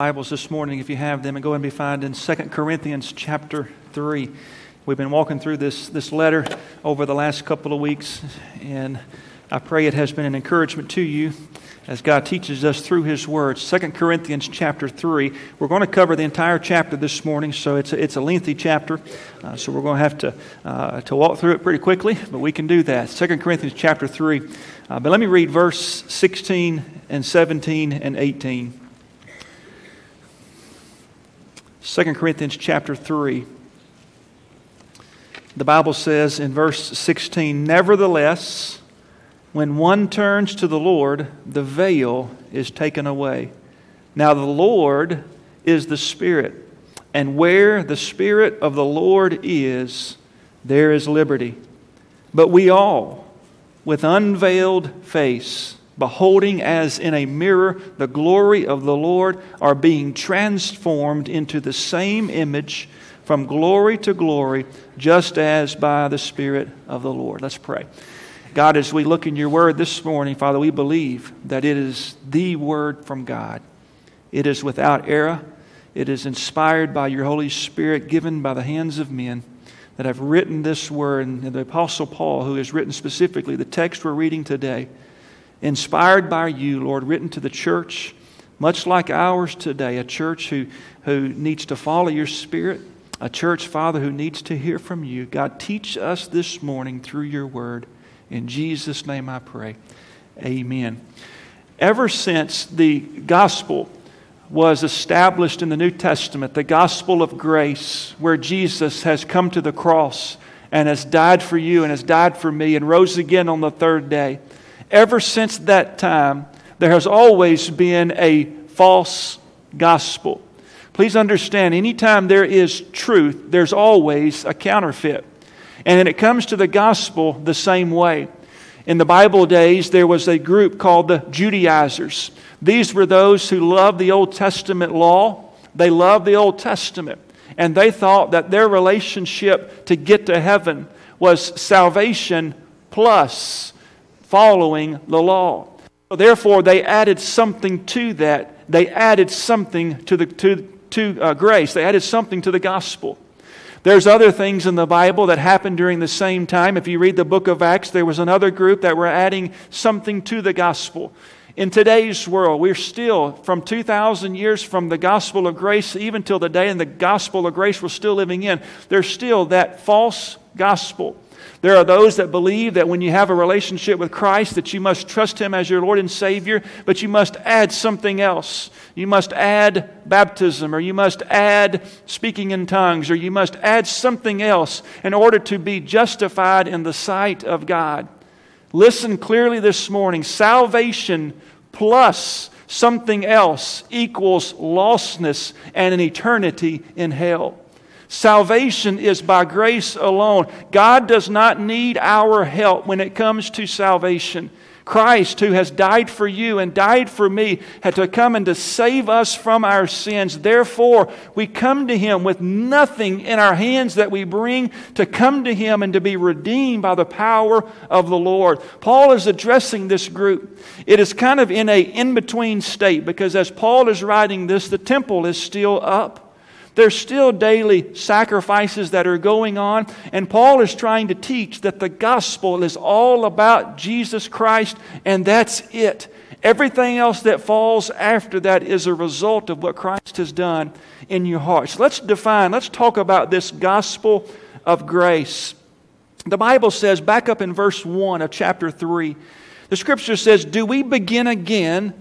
Bibles this morning, if you have them, and go and be found in 2 Corinthians chapter 3. We've been walking through this, this letter over the last couple of weeks, and I pray it has been an encouragement to you as God teaches us through His words. 2 Corinthians chapter 3. We're going to cover the entire chapter this morning, so it's a, it's a lengthy chapter, uh, so we're going to have to, uh, to walk through it pretty quickly, but we can do that. 2 Corinthians chapter 3. Uh, but let me read verse 16 and 17 and 18. 2 Corinthians chapter 3. The Bible says in verse 16, Nevertheless, when one turns to the Lord, the veil is taken away. Now the Lord is the Spirit, and where the Spirit of the Lord is, there is liberty. But we all, with unveiled face, beholding as in a mirror the glory of the Lord, are being transformed into the same image from glory to glory, just as by the Spirit of the Lord. Let's pray. God, as we look in your word this morning, Father, we believe that it is the word from God. It is without error. It is inspired by your Holy Spirit, given by the hands of men that have written this word. And the Apostle Paul, who has written specifically the text we're reading today, inspired by you, Lord, written to the church, much like ours today, a church who, who needs to follow your spirit, a church, Father, who needs to hear from you. God, teach us this morning through your word. In Jesus' name I pray. Amen. Ever since the gospel was established in the New Testament, the gospel of grace, where Jesus has come to the cross and has died for you and has died for me and rose again on the third day, Ever since that time, there has always been a false gospel. Please understand, anytime there is truth, there's always a counterfeit. And then it comes to the gospel the same way. In the Bible days, there was a group called the Judaizers. These were those who loved the Old Testament law, they loved the Old Testament, and they thought that their relationship to get to heaven was salvation plus following the law. Therefore, they added something to that. They added something to, the, to, to uh, grace. They added something to the gospel. There's other things in the Bible that happened during the same time. If you read the book of Acts, there was another group that were adding something to the gospel. In today's world, we're still, from 2,000 years from the gospel of grace, even till the day and the gospel of grace we're still living in, there's still that false gospel there are those that believe that when you have a relationship with Christ that you must trust him as your Lord and Savior, but you must add something else. You must add baptism or you must add speaking in tongues or you must add something else in order to be justified in the sight of God. Listen clearly this morning. Salvation plus something else equals lostness and an eternity in hell. Salvation is by grace alone. God does not need our help when it comes to salvation. Christ, who has died for you and died for me, had to come and to save us from our sins. Therefore, we come to Him with nothing in our hands that we bring to come to Him and to be redeemed by the power of the Lord. Paul is addressing this group. It is kind of in a in-between state because as Paul is writing this, the temple is still up. There's still daily sacrifices that are going on, and Paul is trying to teach that the gospel is all about Jesus Christ, and that's it. Everything else that falls after that is a result of what Christ has done in your heart. So let's define, let's talk about this gospel of grace. The Bible says, back up in verse 1 of chapter 3, the scripture says, Do we begin again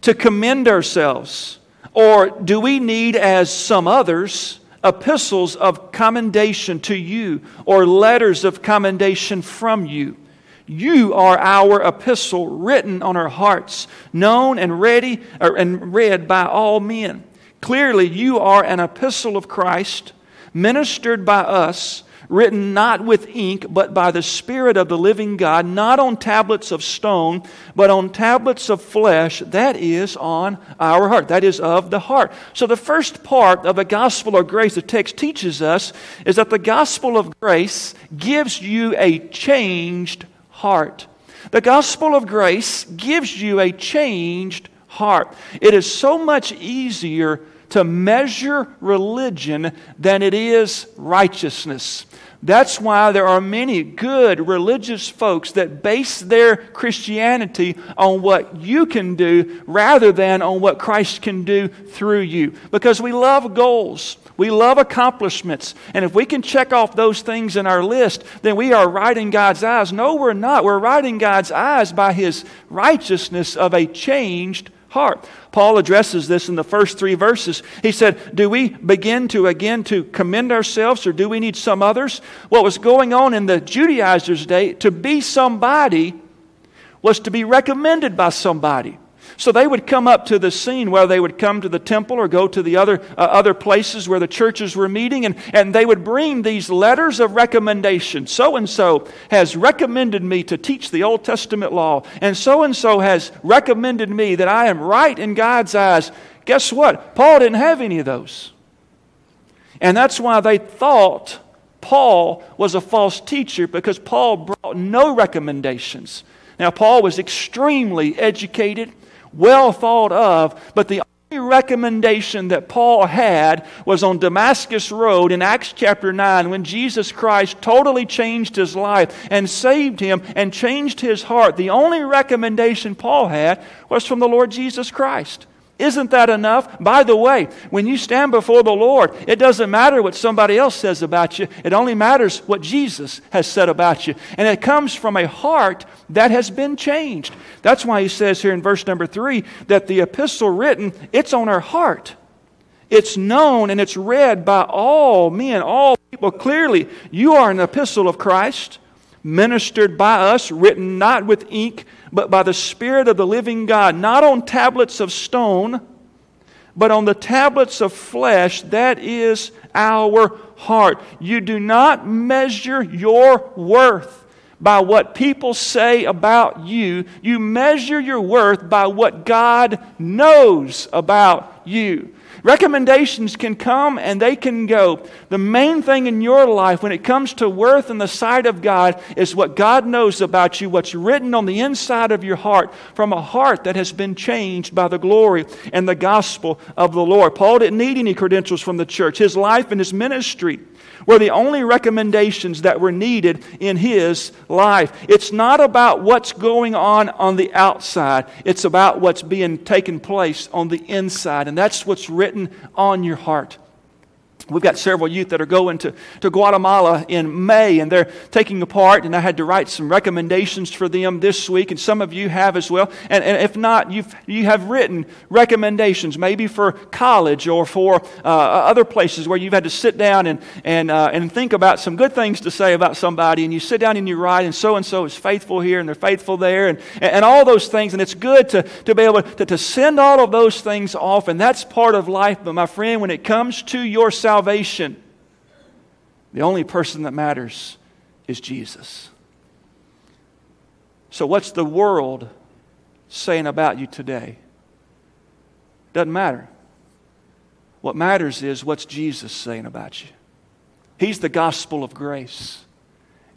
to commend ourselves? Or do we need, as some others, epistles of commendation to you or letters of commendation from you? You are our epistle written on our hearts, known and ready or, and read by all men. Clearly, you are an epistle of Christ, ministered by us written not with ink, but by the Spirit of the living God, not on tablets of stone, but on tablets of flesh, that is on our heart. That is of the heart. So, the first part of the gospel of grace the text teaches us is that the gospel of grace gives you a changed heart. The gospel of grace gives you a changed heart. It is so much easier to measure religion than it is righteousness. That's why there are many good religious folks that base their Christianity on what you can do rather than on what Christ can do through you. Because we love goals, we love accomplishments. And if we can check off those things in our list, then we are right in God's eyes. No, we're not. We're right in God's eyes by His righteousness of a changed heart. Paul addresses this in the first three verses. He said, Do we begin to again to commend ourselves or do we need some others? What was going on in the Judaizers' day, to be somebody was to be recommended by somebody. So they would come up to the scene where they would come to the temple or go to the other, uh, other places where the churches were meeting, and, and they would bring these letters of recommendation. So and so has recommended me to teach the Old Testament law, and so and so has recommended me that I am right in God's eyes. Guess what? Paul didn't have any of those. And that's why they thought Paul was a false teacher because Paul brought no recommendations. Now, Paul was extremely educated well thought of, but the only recommendation that Paul had was on Damascus Road in Acts chapter 9 when Jesus Christ totally changed his life and saved him and changed his heart. The only recommendation Paul had was from the Lord Jesus Christ. Isn't that enough? By the way, when you stand before the Lord, it doesn't matter what somebody else says about you. It only matters what Jesus has said about you. And it comes from a heart that has been changed. That's why he says here in verse number three that the epistle written, it's on our heart. It's known and it's read by all men, all people. Clearly, you are an epistle of Christ, ministered by us, written not with ink but by the Spirit of the living God, not on tablets of stone, but on the tablets of flesh. That is our heart. You do not measure your worth by what people say about you. You measure your worth by what God knows about you. Recommendations can come and they can go. The main thing in your life when it comes to worth in the sight of God is what God knows about you, what's written on the inside of your heart from a heart that has been changed by the glory and the gospel of the Lord. Paul didn't need any credentials from the church. His life and his ministry were the only recommendations that were needed in his life. It's not about what's going on on the outside, it's about what's being taken place on the inside. And that's what's written on your heart. We've got several youth that are going to, to Guatemala in May, and they're taking a part, and I had to write some recommendations for them this week, and some of you have as well. And, and if not, you've, you have written recommendations, maybe for college or for uh, other places where you've had to sit down and, and, uh, and think about some good things to say about somebody, and you sit down and you write, and so and so is faithful here, and they're faithful there, and, and all those things. And it's good to, to be able to, to send all of those things off, and that's part of life. But my friend, when it comes to your salvation, the only person that matters is Jesus. So, what's the world saying about you today? Doesn't matter. What matters is what's Jesus saying about you. He's the gospel of grace.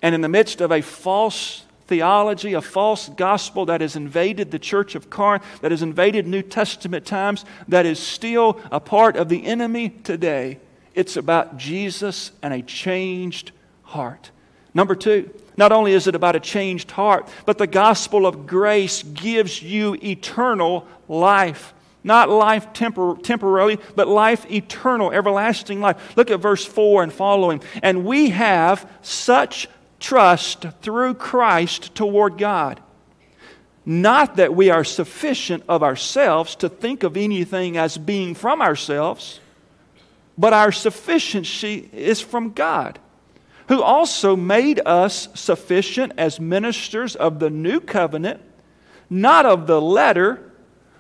And in the midst of a false theology, a false gospel that has invaded the church of Corinth, that has invaded New Testament times, that is still a part of the enemy today, it's about Jesus and a changed heart. Number two, not only is it about a changed heart, but the gospel of grace gives you eternal life. Not life tempor- temporarily, but life eternal, everlasting life. Look at verse 4 and following. And we have such trust through Christ toward God. Not that we are sufficient of ourselves to think of anything as being from ourselves but our sufficiency is from God, who also made us sufficient as ministers of the new covenant, not of the letter,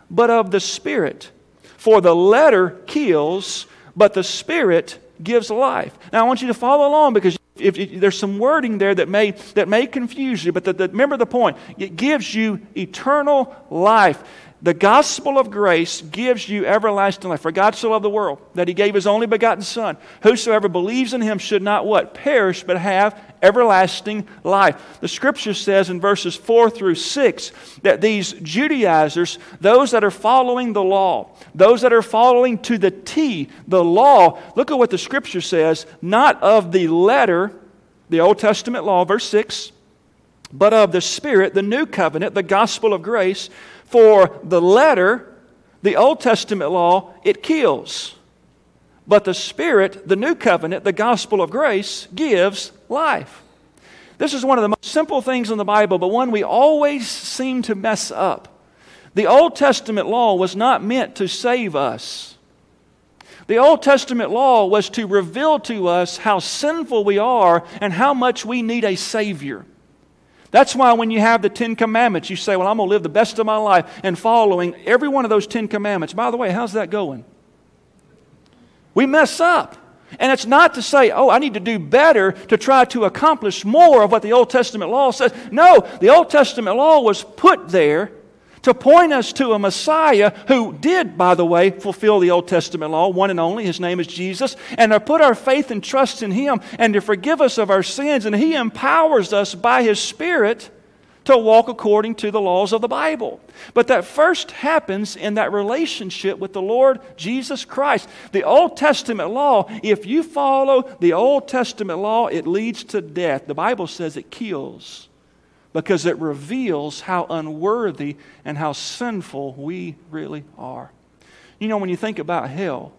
but of the Spirit. For the letter kills, but the Spirit gives life. Now, I want you to follow along because if, if, there's some wording there that may, that may confuse you, but the, the, remember the point. It gives you eternal life. The gospel of grace gives you everlasting life. For God so loved the world that he gave his only begotten Son. Whosoever believes in him should not what? Perish, but have everlasting life. The scripture says in verses 4 through 6 that these Judaizers, those that are following the law, those that are following to the T, the law, look at what the scripture says, not of the letter, the Old Testament law, verse 6, but of the Spirit, the new covenant, the gospel of grace for the letter, the Old Testament law, it kills. But the Spirit, the new covenant, the gospel of grace, gives life. This is one of the most simple things in the Bible, but one we always seem to mess up. The Old Testament law was not meant to save us. The Old Testament law was to reveal to us how sinful we are and how much we need a Savior. That's why when you have the Ten Commandments, you say, Well, I'm going to live the best of my life and following every one of those Ten Commandments. By the way, how's that going? We mess up. And it's not to say, oh, I need to do better to try to accomplish more of what the Old Testament law says. No, the Old Testament law was put there to point us to a Messiah who did, by the way, fulfill the Old Testament law, one and only. His name is Jesus. And to put our faith and trust in Him and to forgive us of our sins. And He empowers us by His Spirit to walk according to the laws of the Bible. But that first happens in that relationship with the Lord Jesus Christ. The Old Testament law, if you follow the Old Testament law, it leads to death. The Bible says it kills because it reveals how unworthy and how sinful we really are. You know, when you think about hell,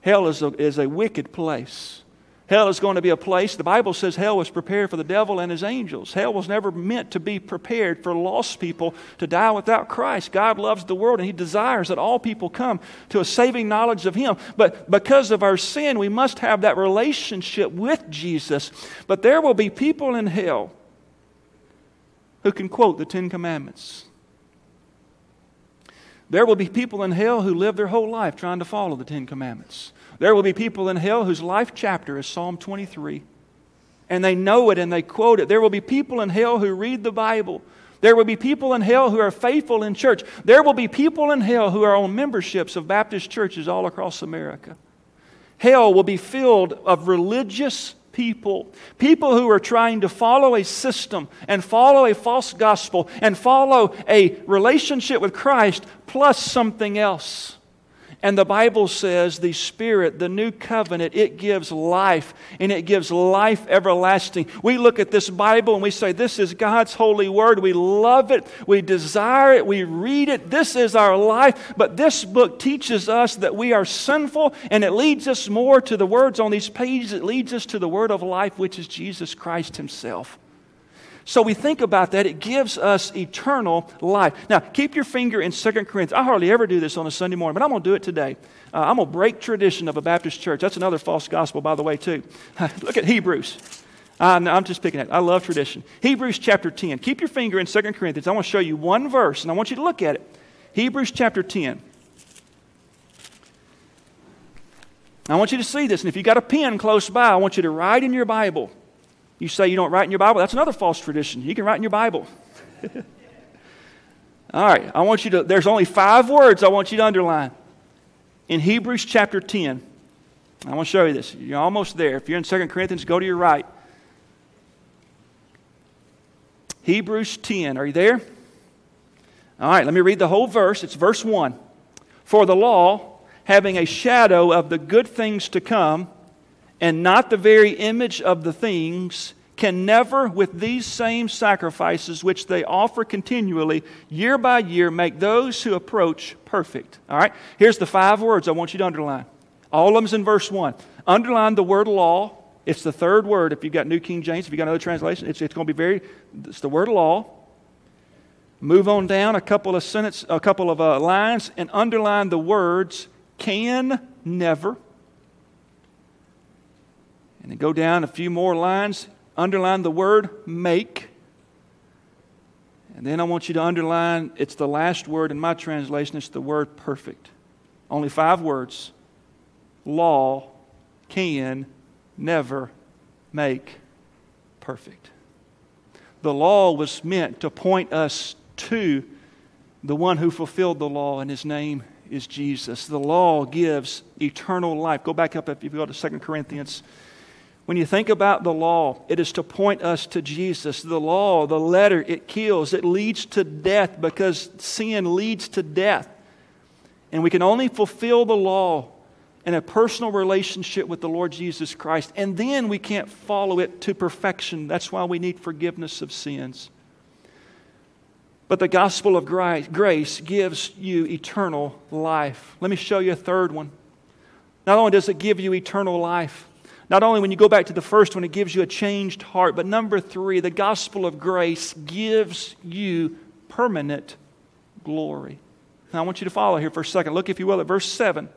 hell is a, is a wicked place. Hell is going to be a place, the Bible says hell was prepared for the devil and his angels. Hell was never meant to be prepared for lost people to die without Christ. God loves the world and He desires that all people come to a saving knowledge of Him. But because of our sin, we must have that relationship with Jesus. But there will be people in hell who can quote the Ten Commandments. There will be people in hell who live their whole life trying to follow the Ten Commandments. There will be people in hell whose life chapter is Psalm 23, and they know it and they quote it. There will be people in hell who read the Bible. There will be people in hell who are faithful in church. There will be people in hell who are on memberships of Baptist churches all across America. Hell will be filled of religious people. People who are trying to follow a system and follow a false gospel and follow a relationship with Christ plus something else. And the Bible says the Spirit, the new covenant, it gives life and it gives life everlasting. We look at this Bible and we say, This is God's holy word. We love it. We desire it. We read it. This is our life. But this book teaches us that we are sinful and it leads us more to the words on these pages. It leads us to the word of life, which is Jesus Christ Himself. So we think about that, it gives us eternal life. Now, keep your finger in 2 Corinthians. I hardly ever do this on a Sunday morning, but I'm going to do it today. Uh, I'm going to break tradition of a Baptist church. That's another false gospel, by the way, too. Look at Hebrews. No, I'm just picking it. I love tradition. Hebrews chapter 10. Keep your finger in 2 Corinthians. I want to show you one verse, and I want you to look at it. Hebrews chapter 10. I want you to see this, and if you've got a pen close by, I want you to write in your Bible you say you don't write in your Bible? That's another false tradition. You can write in your Bible. All right, I want you to, there's only five words I want you to underline. In Hebrews chapter 10, I want to show you this. You're almost there. If you're in 2 Corinthians, go to your right. Hebrews 10, are you there? All right, let me read the whole verse. It's verse 1. For the law, having a shadow of the good things to come, and not the very image of the things, can never, with these same sacrifices which they offer continually, year by year, make those who approach perfect. All right? Here's the five words I want you to underline. All of them's in verse 1. Underline the word law. It's the third word. If you've got New King James, if you've got another translation, it's, it's going to be very, it's the word law. Move on down a couple of sentences, a couple of uh, lines, and underline the words can, never, and then go down a few more lines, underline the word make. And then I want you to underline it's the last word in my translation, it's the word perfect. Only five words. Law can never make perfect. The law was meant to point us to the one who fulfilled the law, and his name is Jesus. The law gives eternal life. Go back up if you go to 2 Corinthians. When you think about the law, it is to point us to Jesus. The law, the letter, it kills, it leads to death because sin leads to death. And we can only fulfill the law in a personal relationship with the Lord Jesus Christ. And then we can't follow it to perfection. That's why we need forgiveness of sins. But the gospel of grace gives you eternal life. Let me show you a third one. Not only does it give you eternal life, not only when you go back to the first one, it gives you a changed heart, but number three, the gospel of grace gives you permanent glory. Now, I want you to follow here for a second. Look, if you will, at verse 7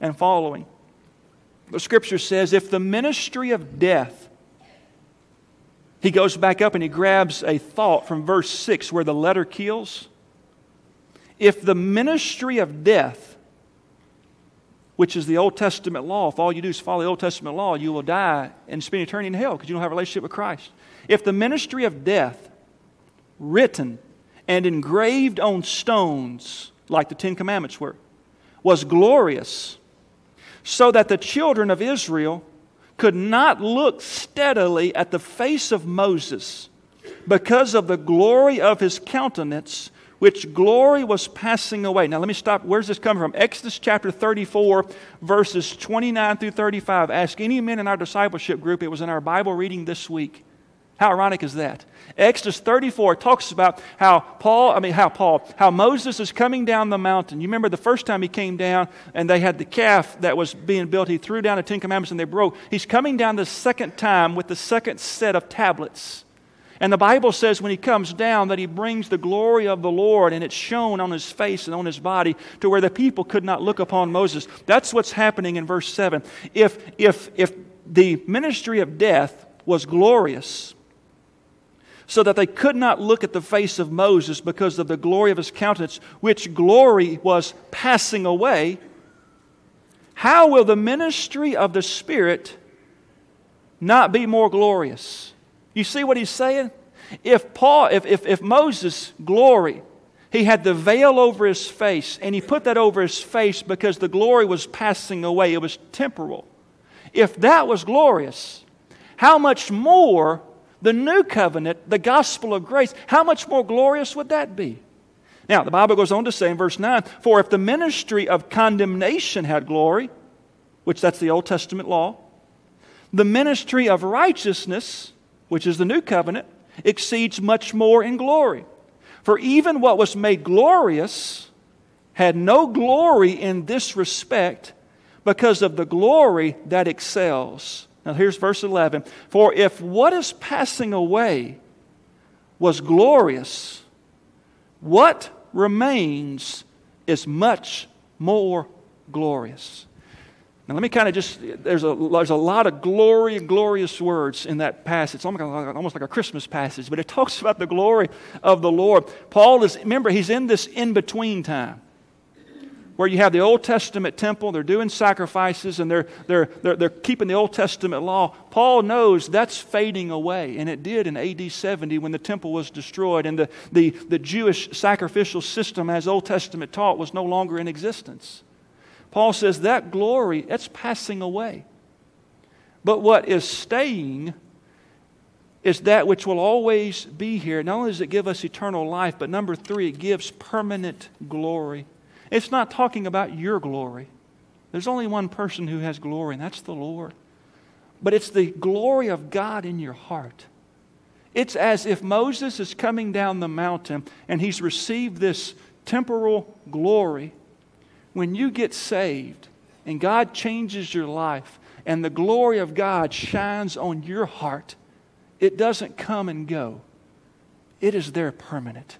and following. The scripture says, If the ministry of death he goes back up and he grabs a thought from verse 6 where the letter kills. If the ministry of death, which is the Old Testament law, if all you do is follow the Old Testament law, you will die and spend eternity in hell because you don't have a relationship with Christ. If the ministry of death, written and engraved on stones, like the Ten Commandments were, was glorious, so that the children of Israel could not look steadily at the face of Moses because of the glory of his countenance, which glory was passing away. Now, let me stop. Where's this coming from? Exodus chapter 34, verses 29 through 35. Ask any men in our discipleship group. It was in our Bible reading this week. How ironic is that? Exodus 34 talks about how Paul, I mean, how Paul, how Moses is coming down the mountain. You remember the first time he came down and they had the calf that was being built. He threw down the Ten Commandments and they broke. He's coming down the second time with the second set of tablets. And the Bible says when he comes down that he brings the glory of the Lord and it's shown on his face and on his body to where the people could not look upon Moses. That's what's happening in verse 7. If, if, if the ministry of death was glorious, so that they could not look at the face of Moses because of the glory of his countenance, which glory was passing away, how will the ministry of the Spirit not be more glorious? You see what he's saying? If Paul, if, if, if Moses' glory, he had the veil over his face, and he put that over his face because the glory was passing away, it was temporal. If that was glorious, how much more the new covenant, the gospel of grace, how much more glorious would that be? Now, the Bible goes on to say in verse 9, For if the ministry of condemnation had glory, which that's the Old Testament law, the ministry of righteousness, which is the new covenant, exceeds much more in glory. For even what was made glorious had no glory in this respect because of the glory that excels. Now, here's verse 11. For if what is passing away was glorious, what remains is much more glorious. Now, let me kind of just, there's a, there's a lot of glory and glorious words in that passage. It's almost like, a Christmas passage, but it talks about the glory of the Lord. Paul is, remember, he's in this in between time where you have the Old Testament temple, they're doing sacrifices and they're, they're, they're, they're keeping the Old Testament law. Paul knows that's fading away, and it did in AD 70 when the temple was destroyed and the, the, the Jewish sacrificial system, as Old Testament taught, was no longer in existence. Paul says that glory, it's passing away. But what is staying is that which will always be here. Not only does it give us eternal life, but number three, it gives permanent glory. It's not talking about your glory. There's only one person who has glory, and that's the Lord. But it's the glory of God in your heart. It's as if Moses is coming down the mountain and he's received this temporal glory. When you get saved and God changes your life and the glory of God shines on your heart, it doesn't come and go, it is there permanent.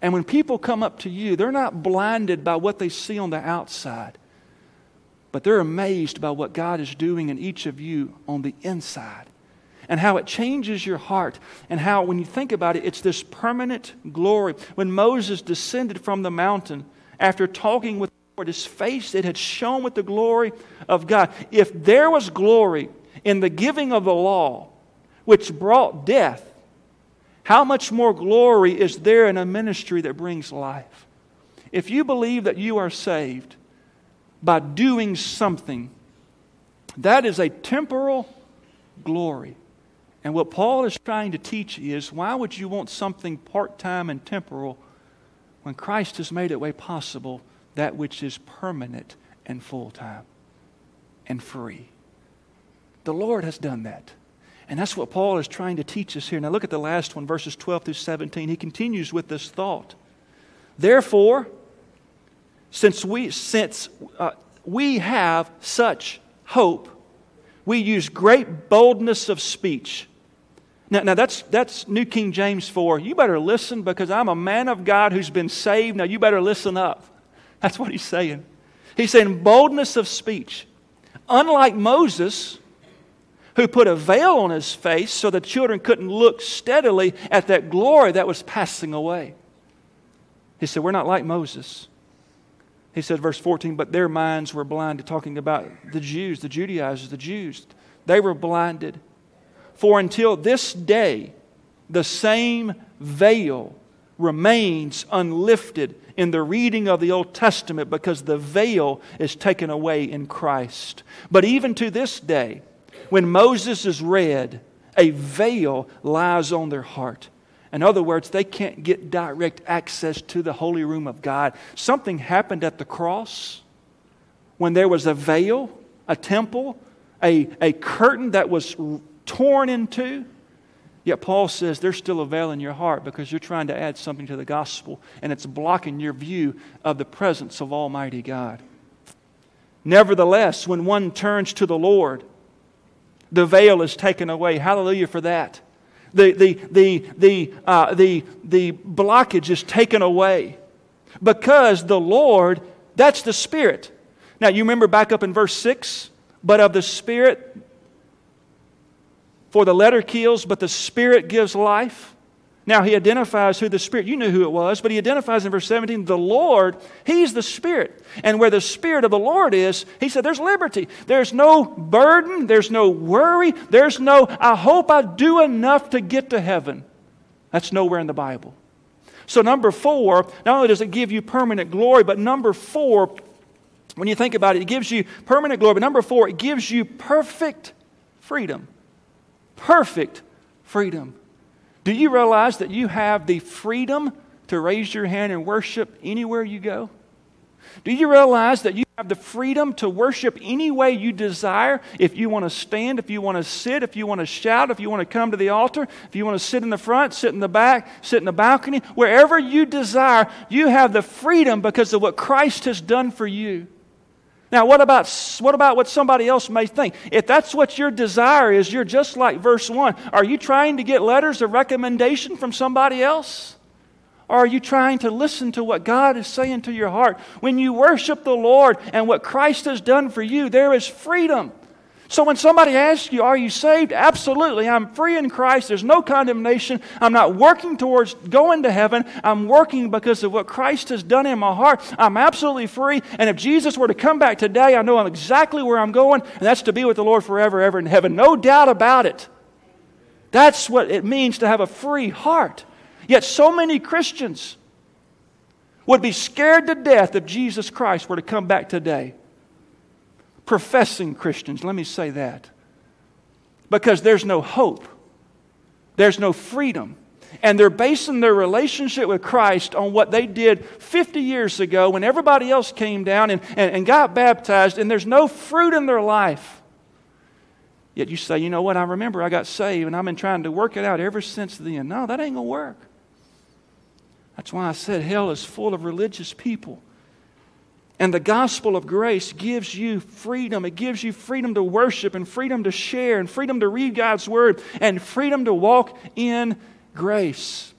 And when people come up to you, they're not blinded by what they see on the outside, but they're amazed by what God is doing in each of you on the inside and how it changes your heart, and how, when you think about it, it's this permanent glory. When Moses descended from the mountain after talking with his face, that had shone with the glory of God. If there was glory in the giving of the law, which brought death, how much more glory is there in a ministry that brings life? If you believe that you are saved by doing something, that is a temporal glory. And what Paul is trying to teach is why would you want something part time and temporal when Christ has made it way possible that which is permanent and full time and free? The Lord has done that. And that's what Paul is trying to teach us here. Now look at the last one, verses 12 through 17. He continues with this thought. Therefore, since we, since, uh, we have such hope, we use great boldness of speech. Now, now that's, that's New King James for, you better listen because I'm a man of God who's been saved. Now you better listen up. That's what he's saying. He's saying boldness of speech. Unlike Moses, who put a veil on his face so the children couldn't look steadily at that glory that was passing away. He said, We're not like Moses. He said, verse 14, but their minds were blinded, talking about the Jews, the Judaizers, the Jews. They were blinded. For until this day, the same veil remains unlifted in the reading of the Old Testament because the veil is taken away in Christ. But even to this day, when Moses is read, a veil lies on their heart. In other words, they can't get direct access to the holy room of God. Something happened at the cross when there was a veil, a temple, a, a curtain that was torn in two. Yet Paul says there's still a veil in your heart because you're trying to add something to the gospel and it's blocking your view of the presence of Almighty God. Nevertheless, when one turns to the Lord, the veil is taken away. Hallelujah for that. The, the, the, the, uh, the, the blockage is taken away because the Lord, that's the Spirit. Now, you remember back up in verse 6? But of the Spirit, for the letter kills, but the Spirit gives life. Now he identifies who the Spirit, you knew who it was, but he identifies in verse 17, the Lord, he's the Spirit. And where the Spirit of the Lord is, he said, there's liberty. There's no burden, there's no worry, there's no, I hope I do enough to get to heaven. That's nowhere in the Bible. So, number four, not only does it give you permanent glory, but number four, when you think about it, it gives you permanent glory. But number four, it gives you perfect freedom. Perfect freedom. Do you realize that you have the freedom to raise your hand and worship anywhere you go? Do you realize that you have the freedom to worship any way you desire? If you want to stand, if you want to sit, if you want to shout, if you want to come to the altar, if you want to sit in the front, sit in the back, sit in the balcony, wherever you desire, you have the freedom because of what Christ has done for you. Now, what about, what about what somebody else may think? If that's what your desire is, you're just like verse 1. Are you trying to get letters of recommendation from somebody else? Or are you trying to listen to what God is saying to your heart? When you worship the Lord and what Christ has done for you, there is freedom. So when somebody asks you, Are you saved? Absolutely. I'm free in Christ. There's no condemnation. I'm not working towards going to heaven. I'm working because of what Christ has done in my heart. I'm absolutely free. And if Jesus were to come back today, I know I'm exactly where I'm going, and that's to be with the Lord forever, ever in heaven. No doubt about it. That's what it means to have a free heart. Yet so many Christians would be scared to death if Jesus Christ were to come back today professing Christians, let me say that. Because there's no hope, there's no freedom. And they're basing their relationship with Christ on what they did 50 years ago when everybody else came down and, and, and got baptized, and there's no fruit in their life. Yet you say, you know what, I remember I got saved and I've been trying to work it out ever since then. No, that ain't going to work. That's why I said hell is full of religious people and the gospel of grace gives you freedom. It gives you freedom to worship and freedom to share and freedom to read God's word and freedom to walk in grace.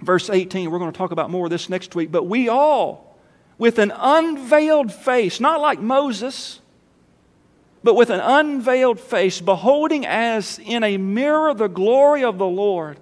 Verse 18, we're going to talk about more of this next week, but we all, with an unveiled face, not like Moses, but with an unveiled face, beholding as in a mirror the glory of the Lord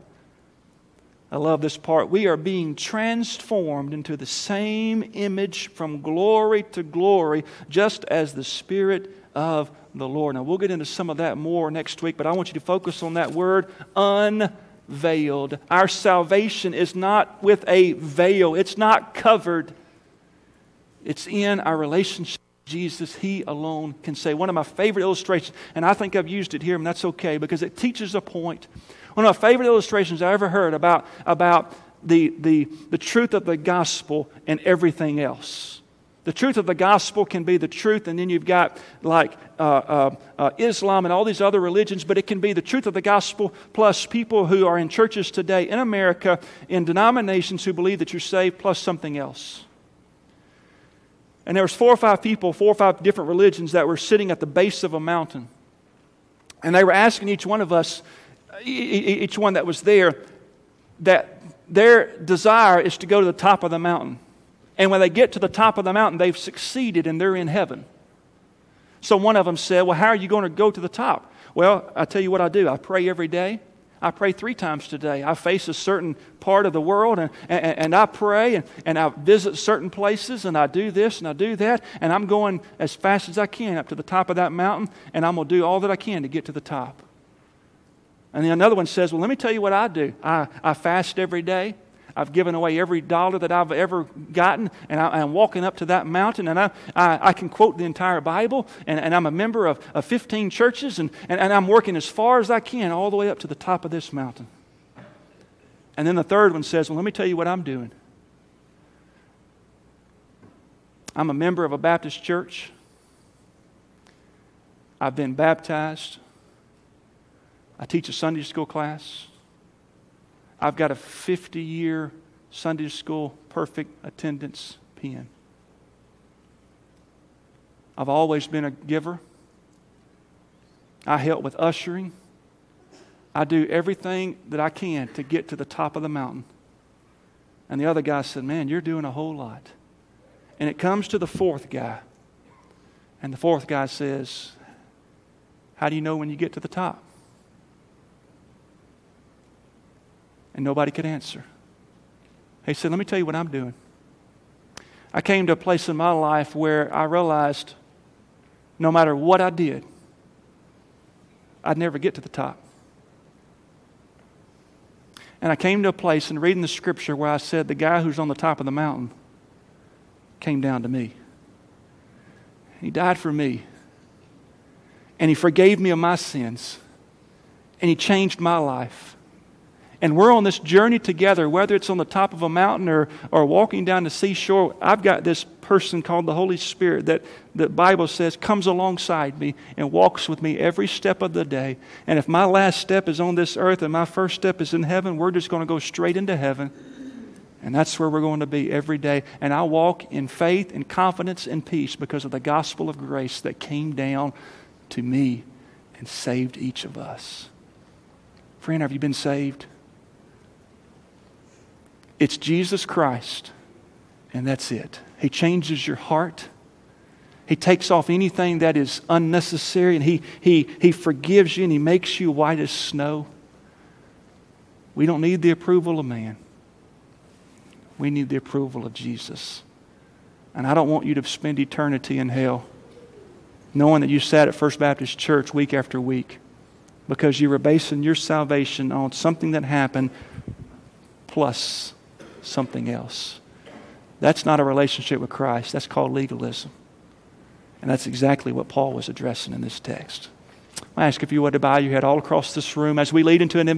I love this part. We are being transformed into the same image from glory to glory, just as the Spirit of the Lord. Now, we'll get into some of that more next week, but I want you to focus on that word, unveiled. Our salvation is not with a veil, it's not covered. It's in our relationship with Jesus. He alone can say. One of my favorite illustrations, and I think I've used it here, and that's okay because it teaches a point. One of my favorite illustrations I ever heard about, about the, the, the truth of the gospel and everything else. The truth of the gospel can be the truth, and then you've got like uh, uh, uh, Islam and all these other religions, but it can be the truth of the gospel plus people who are in churches today in America in denominations who believe that you're saved plus something else. And there was four or five people, four or five different religions that were sitting at the base of a mountain. And they were asking each one of us, each one that was there, that their desire is to go to the top of the mountain. And when they get to the top of the mountain, they've succeeded and they're in heaven. So one of them said, Well, how are you going to go to the top? Well, I tell you what I do. I pray every day. I pray three times today. I face a certain part of the world and, and, and, I pray and, and I visit certain places and I do this and I do that. And I'm going as fast as I can up to the top of that mountain and I'm going to do all that I can to get to the top. And then another one says, Well, let me tell you what I do. I, I fast every day. I've given away every dollar that I've ever gotten, and I, am walking up to that mountain, and I, I, I, can quote the entire Bible, and, and I'm a member of, of 15 churches, and, and, and I'm working as far as I can all the way up to the top of this mountain. And then the third one says, Well, let me tell you what I'm doing. I'm a member of a Baptist church. I've been baptized. I teach a Sunday school class. I've got a 50 year Sunday school perfect attendance pin. I've always been a giver. I help with ushering. I do everything that I can to get to the top of the mountain. And the other guy said, Man, you're doing a whole lot. And it comes to the fourth guy. And the fourth guy says, How do you know when you get to the top? And nobody could answer. He said, Let me tell you what I'm doing. I came to a place in my life where I realized no matter what I did, I'd never get to the top. And I came to a place in reading the scripture where I said, The guy who's on the top of the mountain came down to me. He died for me. And he forgave me of my sins. And he changed my life. And we're on this journey together, whether it's on the top of a mountain or, or walking down the seashore. I've got this person called the Holy Spirit that the Bible says comes alongside me and walks with me every step of the day. And if my last step is on this earth and my first step is in heaven, we're just going to go straight into heaven. And that's where we're going to be every day. And I walk in faith and confidence and peace because of the gospel of grace that came down to me and saved each of us. Friend, have you been saved? It's Jesus Christ, and that's it. He changes your heart. He takes off anything that is unnecessary, and he, he, he forgives you, and He makes you white as snow. We don't need the approval of man. We need the approval of Jesus. And I don't want you to spend eternity in hell knowing that you sat at First Baptist Church week after week because you were basing your salvation on something that happened plus something else. That's not a relationship with Christ. That's called legalism. And that's exactly what Paul was addressing in this text. I ask if you would to bow your head all across this room as we lead into an